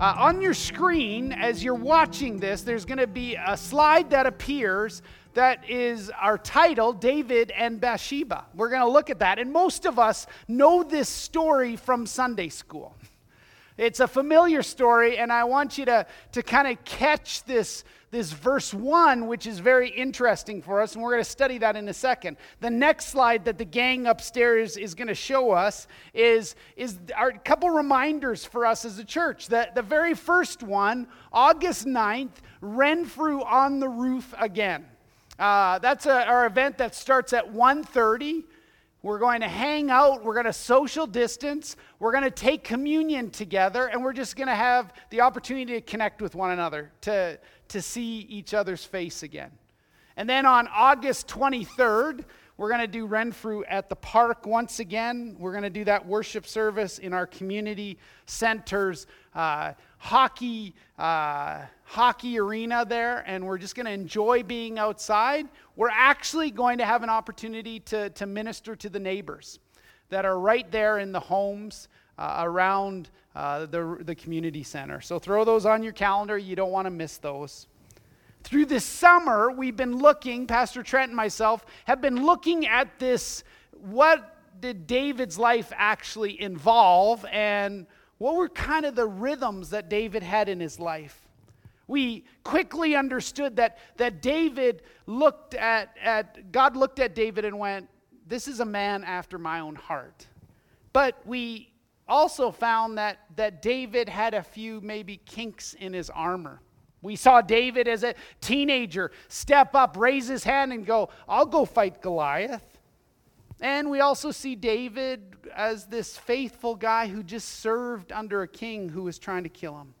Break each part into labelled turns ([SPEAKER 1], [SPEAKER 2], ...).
[SPEAKER 1] Uh, on your screen, as you're watching this, there's going to be a slide that appears that is our title, David and Bathsheba. We're going to look at that. And most of us know this story from Sunday school. It's a familiar story, and I want you to, to kind of catch this, this verse 1, which is very interesting for us, and we're going to study that in a second. The next slide that the gang upstairs is going to show us is, is our, a couple reminders for us as a church. The, the very first one, August 9th, Renfrew on the roof again. Uh, that's a, our event that starts at 1.30 we're going to hang out. We're going to social distance. We're going to take communion together. And we're just going to have the opportunity to connect with one another, to, to see each other's face again. And then on August 23rd, we're going to do Renfrew at the park once again. We're going to do that worship service in our community centers, uh, hockey, uh, hockey arena there, and we're just going to enjoy being outside. We're actually going to have an opportunity to, to minister to the neighbors that are right there in the homes uh, around uh, the, the community center. So throw those on your calendar. You don't want to miss those. Through this summer, we've been looking, Pastor Trent and myself have been looking at this what did David's life actually involve, and what were kind of the rhythms that David had in his life? We quickly understood that, that David looked at, at, God looked at David and went, This is a man after my own heart. But we also found that, that David had a few maybe kinks in his armor. We saw David as a teenager step up, raise his hand, and go, I'll go fight Goliath. And we also see David as this faithful guy who just served under a king who was trying to kill him.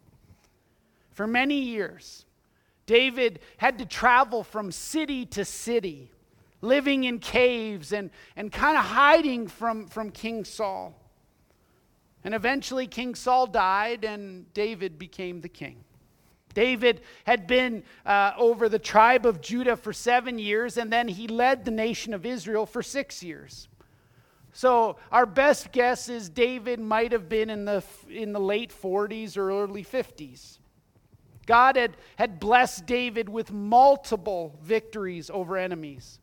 [SPEAKER 1] For many years, David had to travel from city to city, living in caves and, and kind of hiding from, from King Saul. And eventually, King Saul died, and David became the king. David had been uh, over the tribe of Judah for seven years, and then he led the nation of Israel for six years. So, our best guess is David might have been in the, in the late 40s or early 50s. God had, had blessed David with multiple victories over enemies.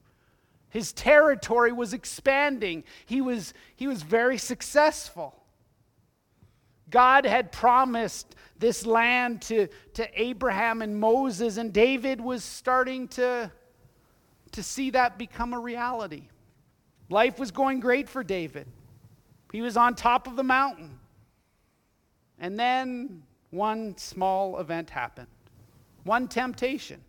[SPEAKER 1] His territory was expanding, he was, he was very successful. God had promised this land to, to Abraham and Moses, and David was starting to, to see that become a reality. Life was going great for David. He was on top of the mountain. And then one small event happened, one temptation.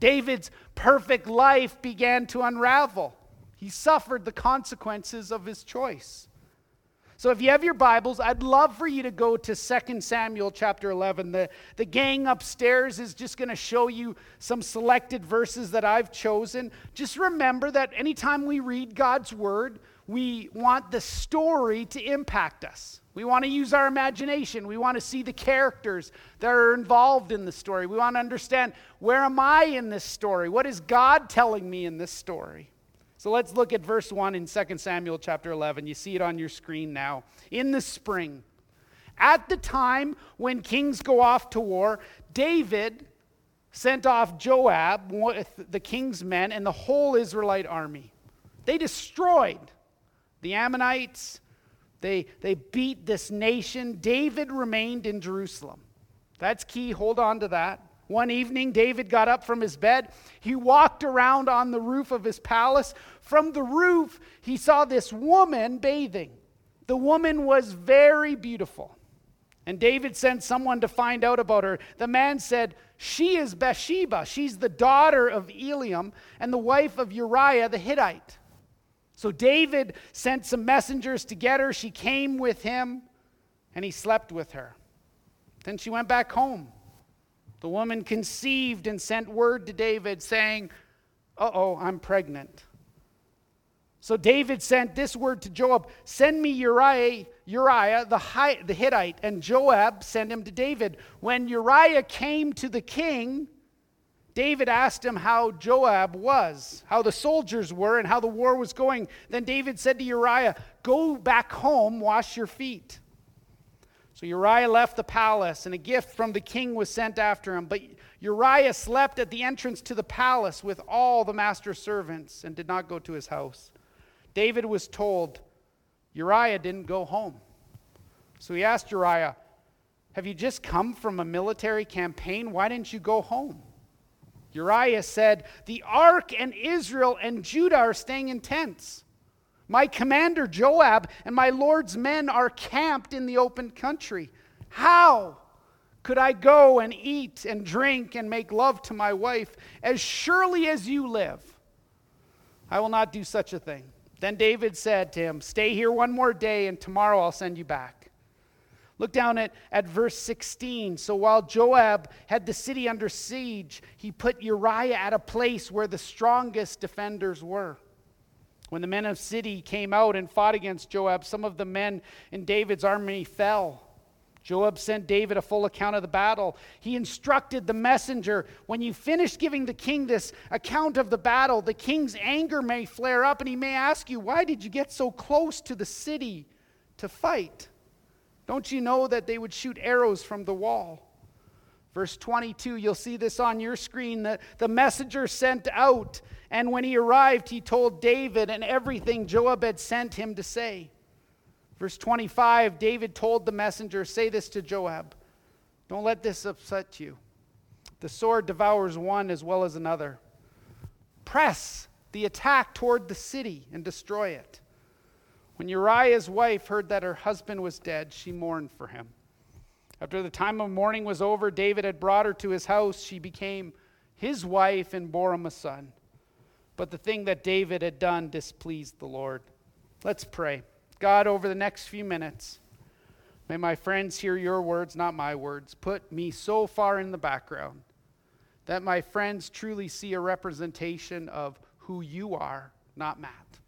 [SPEAKER 1] David's perfect life began to unravel. He suffered the consequences of his choice. So if you have your Bibles, I'd love for you to go to 2 Samuel chapter 11. The, the gang upstairs is just going to show you some selected verses that I've chosen. Just remember that anytime we read God's word, we want the story to impact us. We want to use our imagination. We want to see the characters that are involved in the story. We want to understand where am I in this story? What is God telling me in this story? So let's look at verse 1 in 2 Samuel chapter 11. You see it on your screen now. In the spring, at the time when kings go off to war, David sent off Joab with the king's men and the whole Israelite army. They destroyed the Ammonites, they, they beat this nation. David remained in Jerusalem. That's key. Hold on to that. One evening, David got up from his bed. He walked around on the roof of his palace. From the roof, he saw this woman bathing. The woman was very beautiful. And David sent someone to find out about her. The man said, She is Bathsheba. She's the daughter of Eliam and the wife of Uriah the Hittite. So David sent some messengers to get her. She came with him, and he slept with her. Then she went back home. The woman conceived and sent word to David saying, Uh oh, I'm pregnant. So David sent this word to Joab Send me Uriah, Uriah the, the Hittite. And Joab sent him to David. When Uriah came to the king, David asked him how Joab was, how the soldiers were, and how the war was going. Then David said to Uriah, Go back home, wash your feet. So Uriah left the palace, and a gift from the king was sent after him. But Uriah slept at the entrance to the palace with all the master's servants and did not go to his house. David was told, Uriah didn't go home. So he asked Uriah, Have you just come from a military campaign? Why didn't you go home? Uriah said, The ark and Israel and Judah are staying in tents. My commander Joab and my Lord's men are camped in the open country. How could I go and eat and drink and make love to my wife? As surely as you live, I will not do such a thing. Then David said to him, Stay here one more day, and tomorrow I'll send you back. Look down at, at verse 16. So while Joab had the city under siege, he put Uriah at a place where the strongest defenders were. When the men of city came out and fought against Joab, some of the men in David's army fell. Joab sent David a full account of the battle. He instructed the messenger when you finish giving the king this account of the battle, the king's anger may flare up and he may ask you, Why did you get so close to the city to fight? Don't you know that they would shoot arrows from the wall? Verse 22, you'll see this on your screen. The, the messenger sent out, and when he arrived, he told David and everything Joab had sent him to say. Verse 25, David told the messenger, Say this to Joab. Don't let this upset you. The sword devours one as well as another. Press the attack toward the city and destroy it. When Uriah's wife heard that her husband was dead, she mourned for him. After the time of mourning was over, David had brought her to his house. She became his wife and bore him a son. But the thing that David had done displeased the Lord. Let's pray. God, over the next few minutes, may my friends hear your words, not my words. Put me so far in the background that my friends truly see a representation of who you are, not Matt.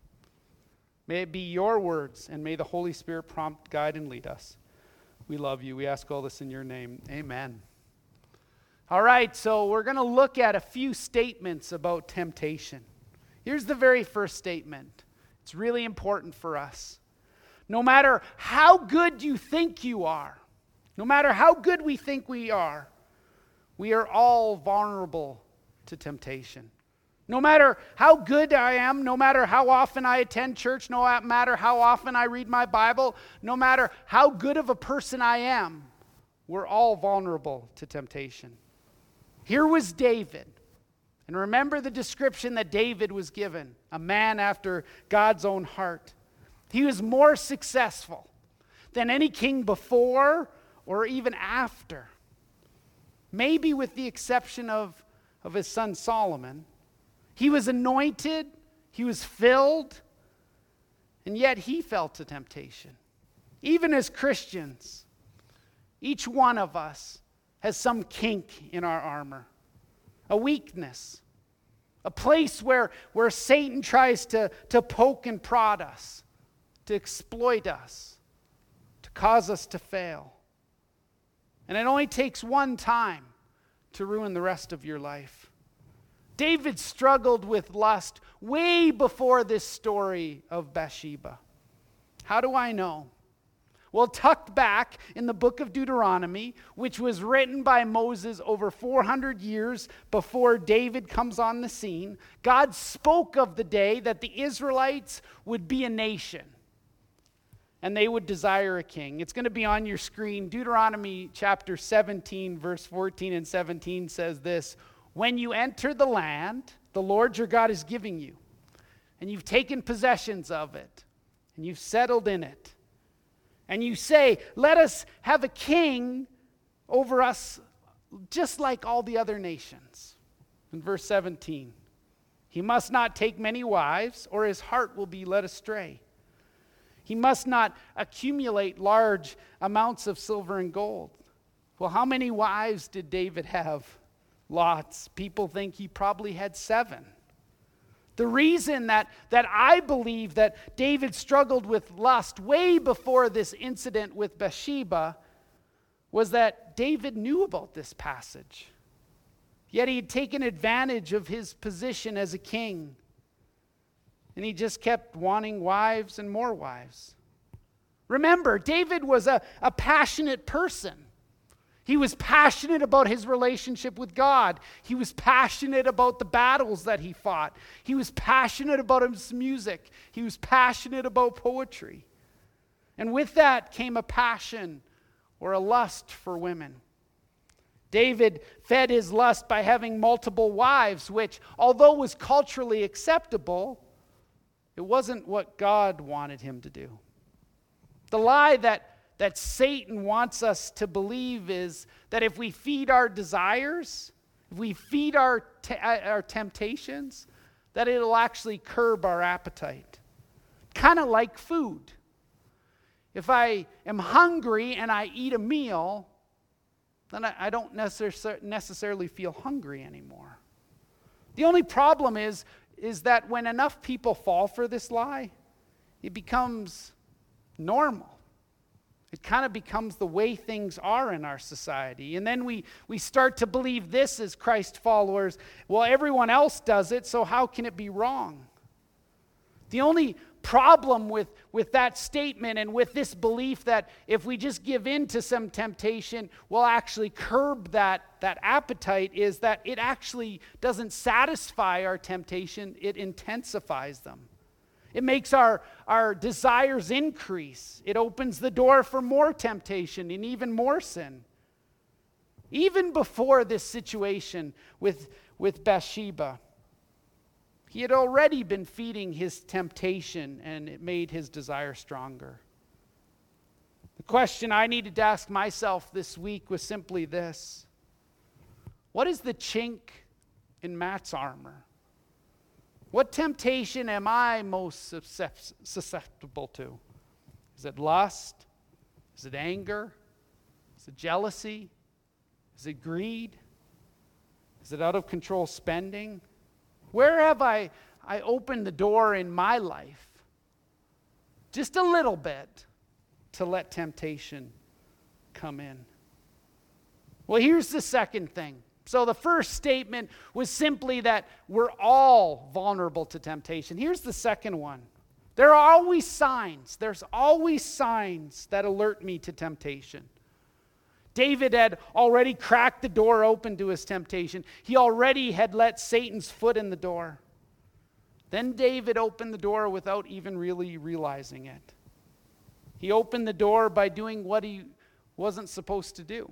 [SPEAKER 1] May it be your words, and may the Holy Spirit prompt, guide, and lead us. We love you. We ask all this in your name. Amen. All right, so we're going to look at a few statements about temptation. Here's the very first statement. It's really important for us. No matter how good you think you are, no matter how good we think we are, we are all vulnerable to temptation. No matter how good I am, no matter how often I attend church, no matter how often I read my Bible, no matter how good of a person I am, we're all vulnerable to temptation. Here was David. And remember the description that David was given a man after God's own heart. He was more successful than any king before or even after. Maybe with the exception of, of his son Solomon. He was anointed, he was filled, and yet he fell to temptation. Even as Christians, each one of us has some kink in our armor, a weakness, a place where, where Satan tries to, to poke and prod us, to exploit us, to cause us to fail. And it only takes one time to ruin the rest of your life. David struggled with lust way before this story of Bathsheba. How do I know? Well, tucked back in the book of Deuteronomy, which was written by Moses over 400 years before David comes on the scene, God spoke of the day that the Israelites would be a nation and they would desire a king. It's going to be on your screen. Deuteronomy chapter 17, verse 14 and 17 says this when you enter the land the Lord your God is giving you, and you've taken possessions of it, and you've settled in it, and you say, Let us have a king over us just like all the other nations. In verse 17, he must not take many wives, or his heart will be led astray. He must not accumulate large amounts of silver and gold. Well, how many wives did David have? Lots. People think he probably had seven. The reason that, that I believe that David struggled with lust way before this incident with Bathsheba was that David knew about this passage. Yet he had taken advantage of his position as a king. And he just kept wanting wives and more wives. Remember, David was a, a passionate person. He was passionate about his relationship with God. He was passionate about the battles that he fought. He was passionate about his music. He was passionate about poetry. And with that came a passion or a lust for women. David fed his lust by having multiple wives, which, although was culturally acceptable, it wasn't what God wanted him to do. The lie that that Satan wants us to believe is that if we feed our desires, if we feed our, te- uh, our temptations, that it'll actually curb our appetite. Kind of like food. If I am hungry and I eat a meal, then I, I don't necessar- necessarily feel hungry anymore. The only problem is, is that when enough people fall for this lie, it becomes normal. It kind of becomes the way things are in our society. And then we, we start to believe this as Christ followers. Well, everyone else does it, so how can it be wrong? The only problem with, with that statement and with this belief that if we just give in to some temptation, we'll actually curb that, that appetite is that it actually doesn't satisfy our temptation, it intensifies them. It makes our, our desires increase. It opens the door for more temptation and even more sin. Even before this situation with, with Bathsheba, he had already been feeding his temptation and it made his desire stronger. The question I needed to ask myself this week was simply this What is the chink in Matt's armor? What temptation am I most susceptible to? Is it lust? Is it anger? Is it jealousy? Is it greed? Is it out of control spending? Where have I, I opened the door in my life, just a little bit, to let temptation come in? Well, here's the second thing so the first statement was simply that we're all vulnerable to temptation. Here's the second one there are always signs, there's always signs that alert me to temptation. David had already cracked the door open to his temptation. He already had let Satan's foot in the door. Then David opened the door without even really realizing it. He opened the door by doing what he wasn't supposed to do.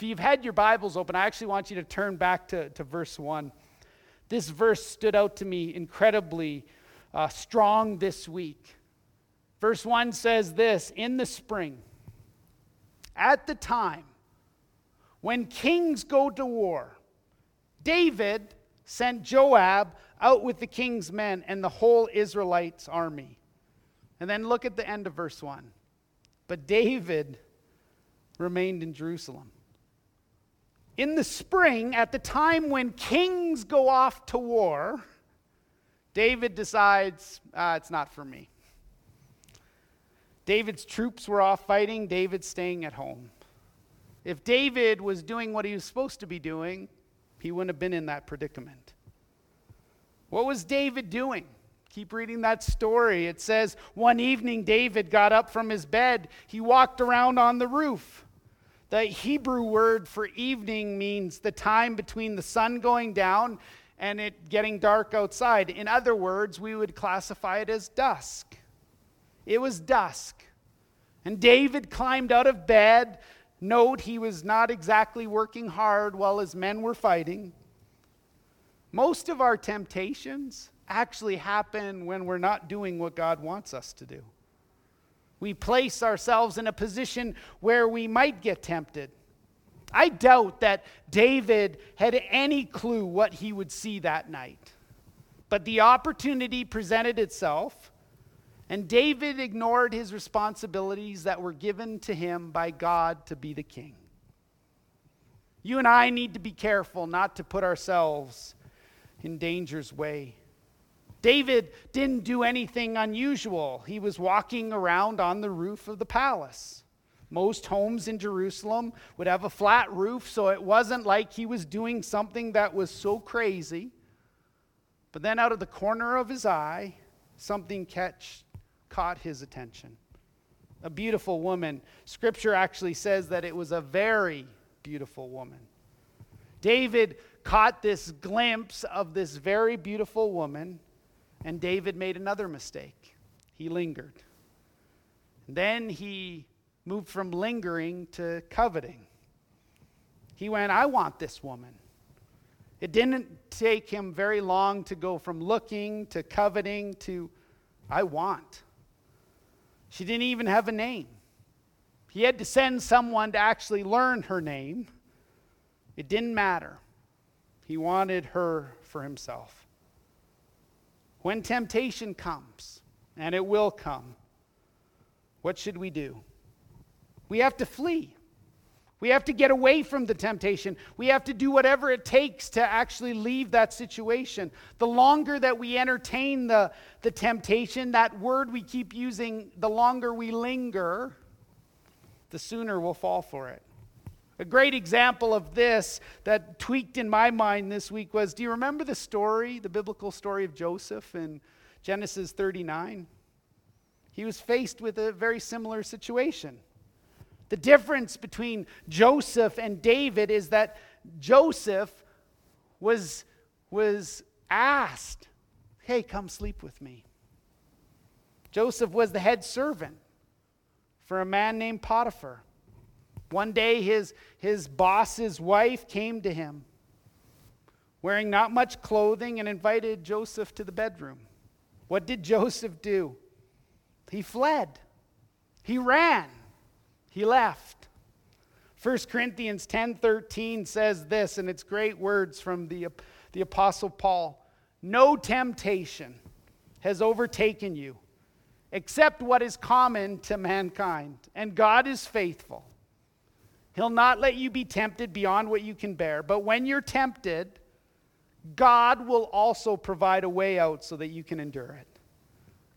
[SPEAKER 1] If you've had your Bibles open, I actually want you to turn back to, to verse 1. This verse stood out to me incredibly uh, strong this week. Verse 1 says this In the spring, at the time when kings go to war, David sent Joab out with the king's men and the whole Israelites' army. And then look at the end of verse 1. But David remained in Jerusalem in the spring, at the time when kings go off to war, David decides, ah, it's not for me. David's troops were off fighting, David's staying at home. If David was doing what he was supposed to be doing, he wouldn't have been in that predicament. What was David doing? Keep reading that story. It says, One evening, David got up from his bed. He walked around on the roof. The Hebrew word for evening means the time between the sun going down and it getting dark outside. In other words, we would classify it as dusk. It was dusk. And David climbed out of bed. Note, he was not exactly working hard while his men were fighting. Most of our temptations actually happen when we're not doing what God wants us to do. We place ourselves in a position where we might get tempted. I doubt that David had any clue what he would see that night. But the opportunity presented itself, and David ignored his responsibilities that were given to him by God to be the king. You and I need to be careful not to put ourselves in danger's way. David didn't do anything unusual. He was walking around on the roof of the palace. Most homes in Jerusalem would have a flat roof, so it wasn't like he was doing something that was so crazy. But then, out of the corner of his eye, something catch, caught his attention. a beautiful woman. Scripture actually says that it was a very beautiful woman. David caught this glimpse of this very beautiful woman, and David made another mistake. He lingered. Then he moved from lingering to coveting. He went, I want this woman. It didn't take him very long to go from looking to coveting to I want. She didn't even have a name. He had to send someone to actually learn her name. It didn't matter. He wanted her for himself. When temptation comes, and it will come, what should we do? We have to flee. We have to get away from the temptation. We have to do whatever it takes to actually leave that situation. The longer that we entertain the, the temptation, that word we keep using, the longer we linger, the sooner we'll fall for it. A great example of this that tweaked in my mind this week was do you remember the story, the biblical story of Joseph in Genesis 39? He was faced with a very similar situation. The difference between Joseph and David is that Joseph was, was asked, Hey, come sleep with me. Joseph was the head servant for a man named Potiphar. One day, his, his boss's wife came to him wearing not much clothing and invited Joseph to the bedroom. What did Joseph do? He fled, he ran. He left. 1 Corinthians 10:13 says this and it's great words from the, the apostle Paul. No temptation has overtaken you except what is common to mankind, and God is faithful. He'll not let you be tempted beyond what you can bear, but when you're tempted, God will also provide a way out so that you can endure it.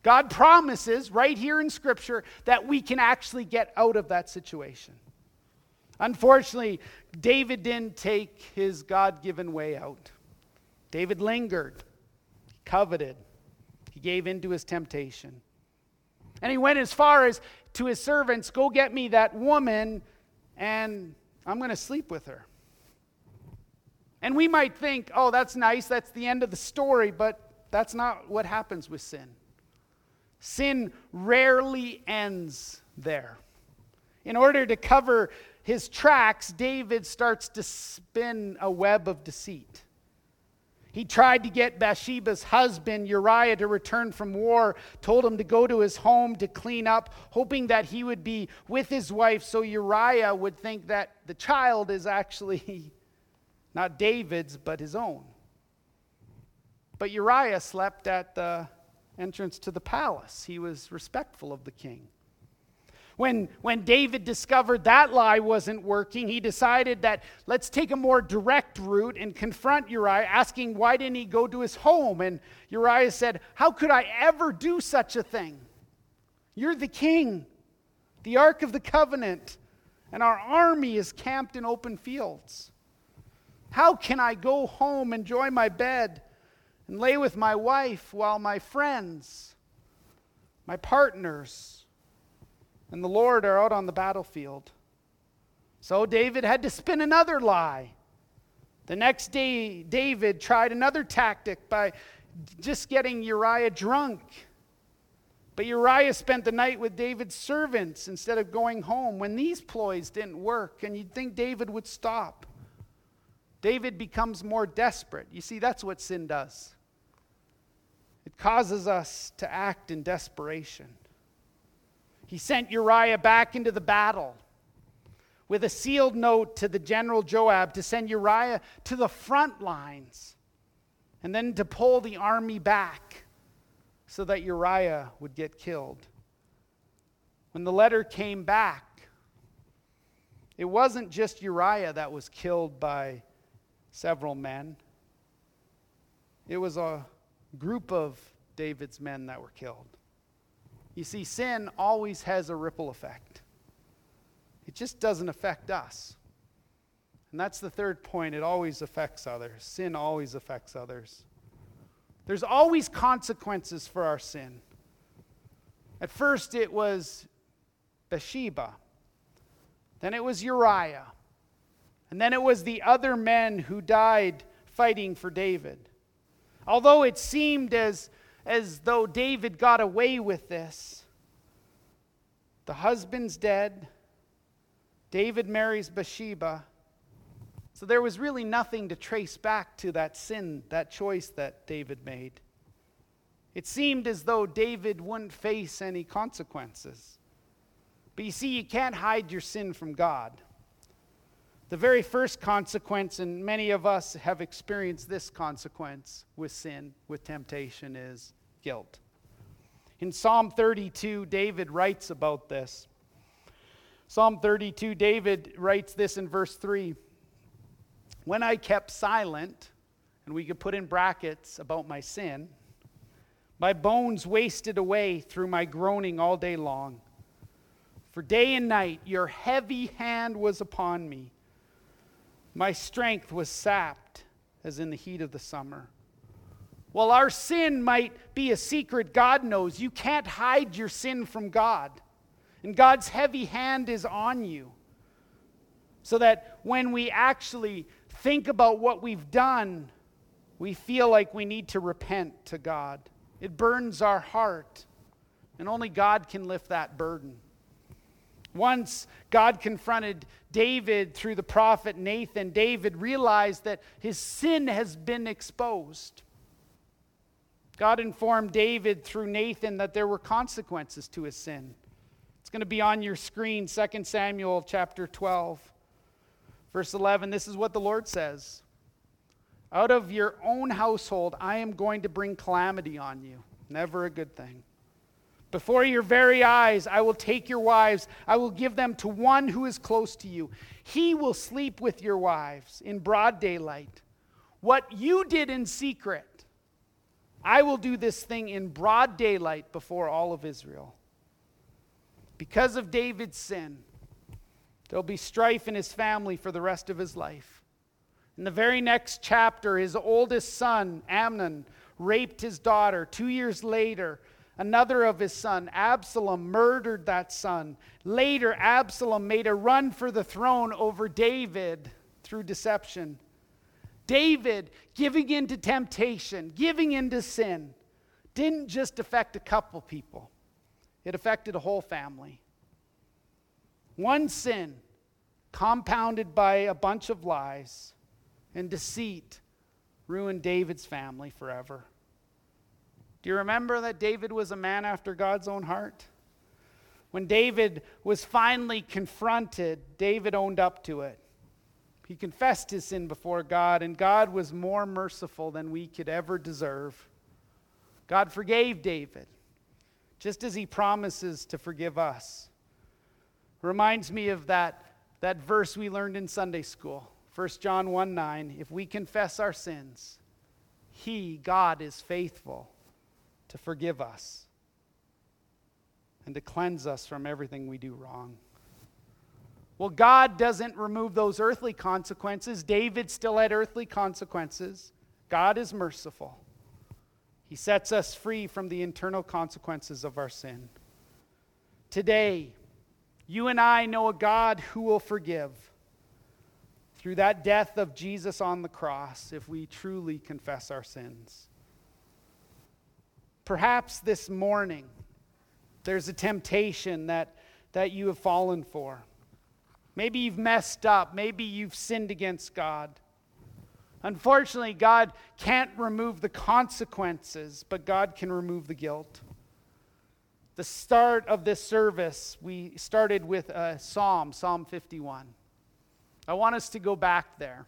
[SPEAKER 1] God promises right here in Scripture that we can actually get out of that situation. Unfortunately, David didn't take his God given way out. David lingered, he coveted, he gave in to his temptation. And he went as far as to his servants go get me that woman, and I'm going to sleep with her. And we might think, oh, that's nice, that's the end of the story, but that's not what happens with sin. Sin rarely ends there. In order to cover his tracks, David starts to spin a web of deceit. He tried to get Bathsheba's husband, Uriah, to return from war, told him to go to his home to clean up, hoping that he would be with his wife so Uriah would think that the child is actually not David's, but his own. But Uriah slept at the entrance to the palace. He was respectful of the king. When, when David discovered that lie wasn't working, he decided that let's take a more direct route and confront Uriah, asking why didn't he go to his home? And Uriah said, How could I ever do such a thing? You're the king, the Ark of the Covenant, and our army is camped in open fields. How can I go home, enjoy my bed, and lay with my wife while my friends, my partners, and the Lord are out on the battlefield. So David had to spin another lie. The next day, David tried another tactic by just getting Uriah drunk. But Uriah spent the night with David's servants instead of going home. When these ploys didn't work, and you'd think David would stop, David becomes more desperate. You see, that's what sin does. It causes us to act in desperation. He sent Uriah back into the battle with a sealed note to the general Joab to send Uriah to the front lines and then to pull the army back so that Uriah would get killed. When the letter came back, it wasn't just Uriah that was killed by several men, it was a group of David's men that were killed. You see, sin always has a ripple effect, it just doesn't affect us. And that's the third point. It always affects others. Sin always affects others. There's always consequences for our sin. At first, it was Bathsheba. Then it was Uriah. And then it was the other men who died fighting for David. Although it seemed as, as though David got away with this, the husband's dead. David marries Bathsheba. So there was really nothing to trace back to that sin, that choice that David made. It seemed as though David wouldn't face any consequences. But you see, you can't hide your sin from God. The very first consequence, and many of us have experienced this consequence with sin, with temptation, is guilt. In Psalm 32, David writes about this. Psalm 32, David writes this in verse 3 When I kept silent, and we could put in brackets about my sin, my bones wasted away through my groaning all day long. For day and night your heavy hand was upon me. My strength was sapped as in the heat of the summer. While our sin might be a secret, God knows. You can't hide your sin from God. And God's heavy hand is on you. So that when we actually think about what we've done, we feel like we need to repent to God. It burns our heart, and only God can lift that burden. Once God confronted David through the prophet Nathan, David realized that his sin has been exposed. God informed David through Nathan that there were consequences to his sin. It's going to be on your screen, 2 Samuel chapter 12, verse 11. This is what the Lord says Out of your own household, I am going to bring calamity on you. Never a good thing. Before your very eyes, I will take your wives. I will give them to one who is close to you. He will sleep with your wives in broad daylight. What you did in secret, I will do this thing in broad daylight before all of Israel. Because of David's sin, there'll be strife in his family for the rest of his life. In the very next chapter, his oldest son, Amnon, raped his daughter. Two years later, Another of his son, Absalom, murdered that son. Later, Absalom made a run for the throne over David through deception. David giving in to temptation, giving in to sin, didn't just affect a couple people, it affected a whole family. One sin, compounded by a bunch of lies and deceit, ruined David's family forever. Do you remember that David was a man after God's own heart? When David was finally confronted, David owned up to it. He confessed his sin before God, and God was more merciful than we could ever deserve. God forgave David, just as he promises to forgive us. Reminds me of that, that verse we learned in Sunday school, 1 John 1 9. If we confess our sins, he, God, is faithful to forgive us and to cleanse us from everything we do wrong. Well, God doesn't remove those earthly consequences. David still had earthly consequences. God is merciful. He sets us free from the internal consequences of our sin. Today, you and I know a God who will forgive through that death of Jesus on the cross if we truly confess our sins. Perhaps this morning there's a temptation that, that you have fallen for. Maybe you've messed up. Maybe you've sinned against God. Unfortunately, God can't remove the consequences, but God can remove the guilt. The start of this service, we started with a psalm, Psalm 51. I want us to go back there.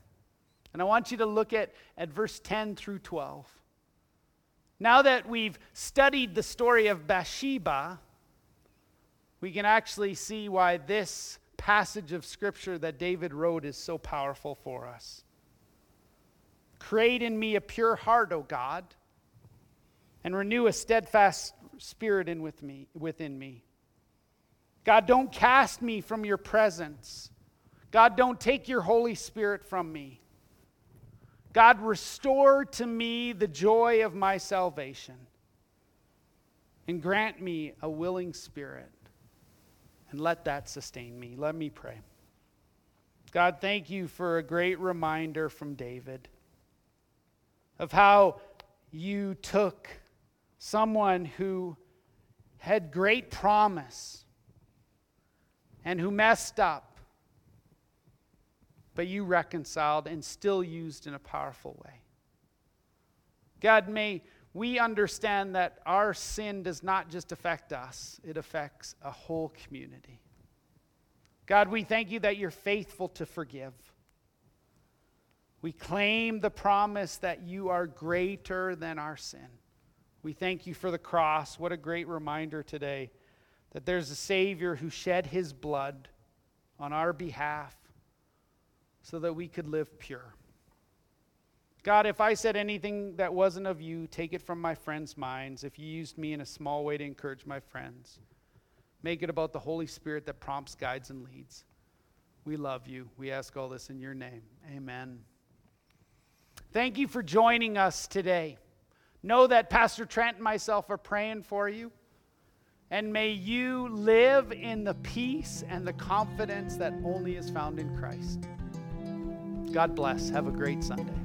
[SPEAKER 1] And I want you to look at, at verse 10 through 12. Now that we've studied the story of Bathsheba, we can actually see why this passage of scripture that David wrote is so powerful for us. Create in me a pure heart, O God, and renew a steadfast spirit in with me, within me. God, don't cast me from your presence. God, don't take your Holy Spirit from me. God, restore to me the joy of my salvation and grant me a willing spirit And let that sustain me. Let me pray. God, thank you for a great reminder from David of how you took someone who had great promise and who messed up, but you reconciled and still used in a powerful way. God, may we understand that our sin does not just affect us, it affects a whole community. God, we thank you that you're faithful to forgive. We claim the promise that you are greater than our sin. We thank you for the cross. What a great reminder today that there's a Savior who shed his blood on our behalf so that we could live pure. God, if I said anything that wasn't of you, take it from my friends' minds. If you used me in a small way to encourage my friends, make it about the Holy Spirit that prompts, guides, and leads. We love you. We ask all this in your name. Amen. Thank you for joining us today. Know that Pastor Trent and myself are praying for you. And may you live in the peace and the confidence that only is found in Christ. God bless. Have a great Sunday.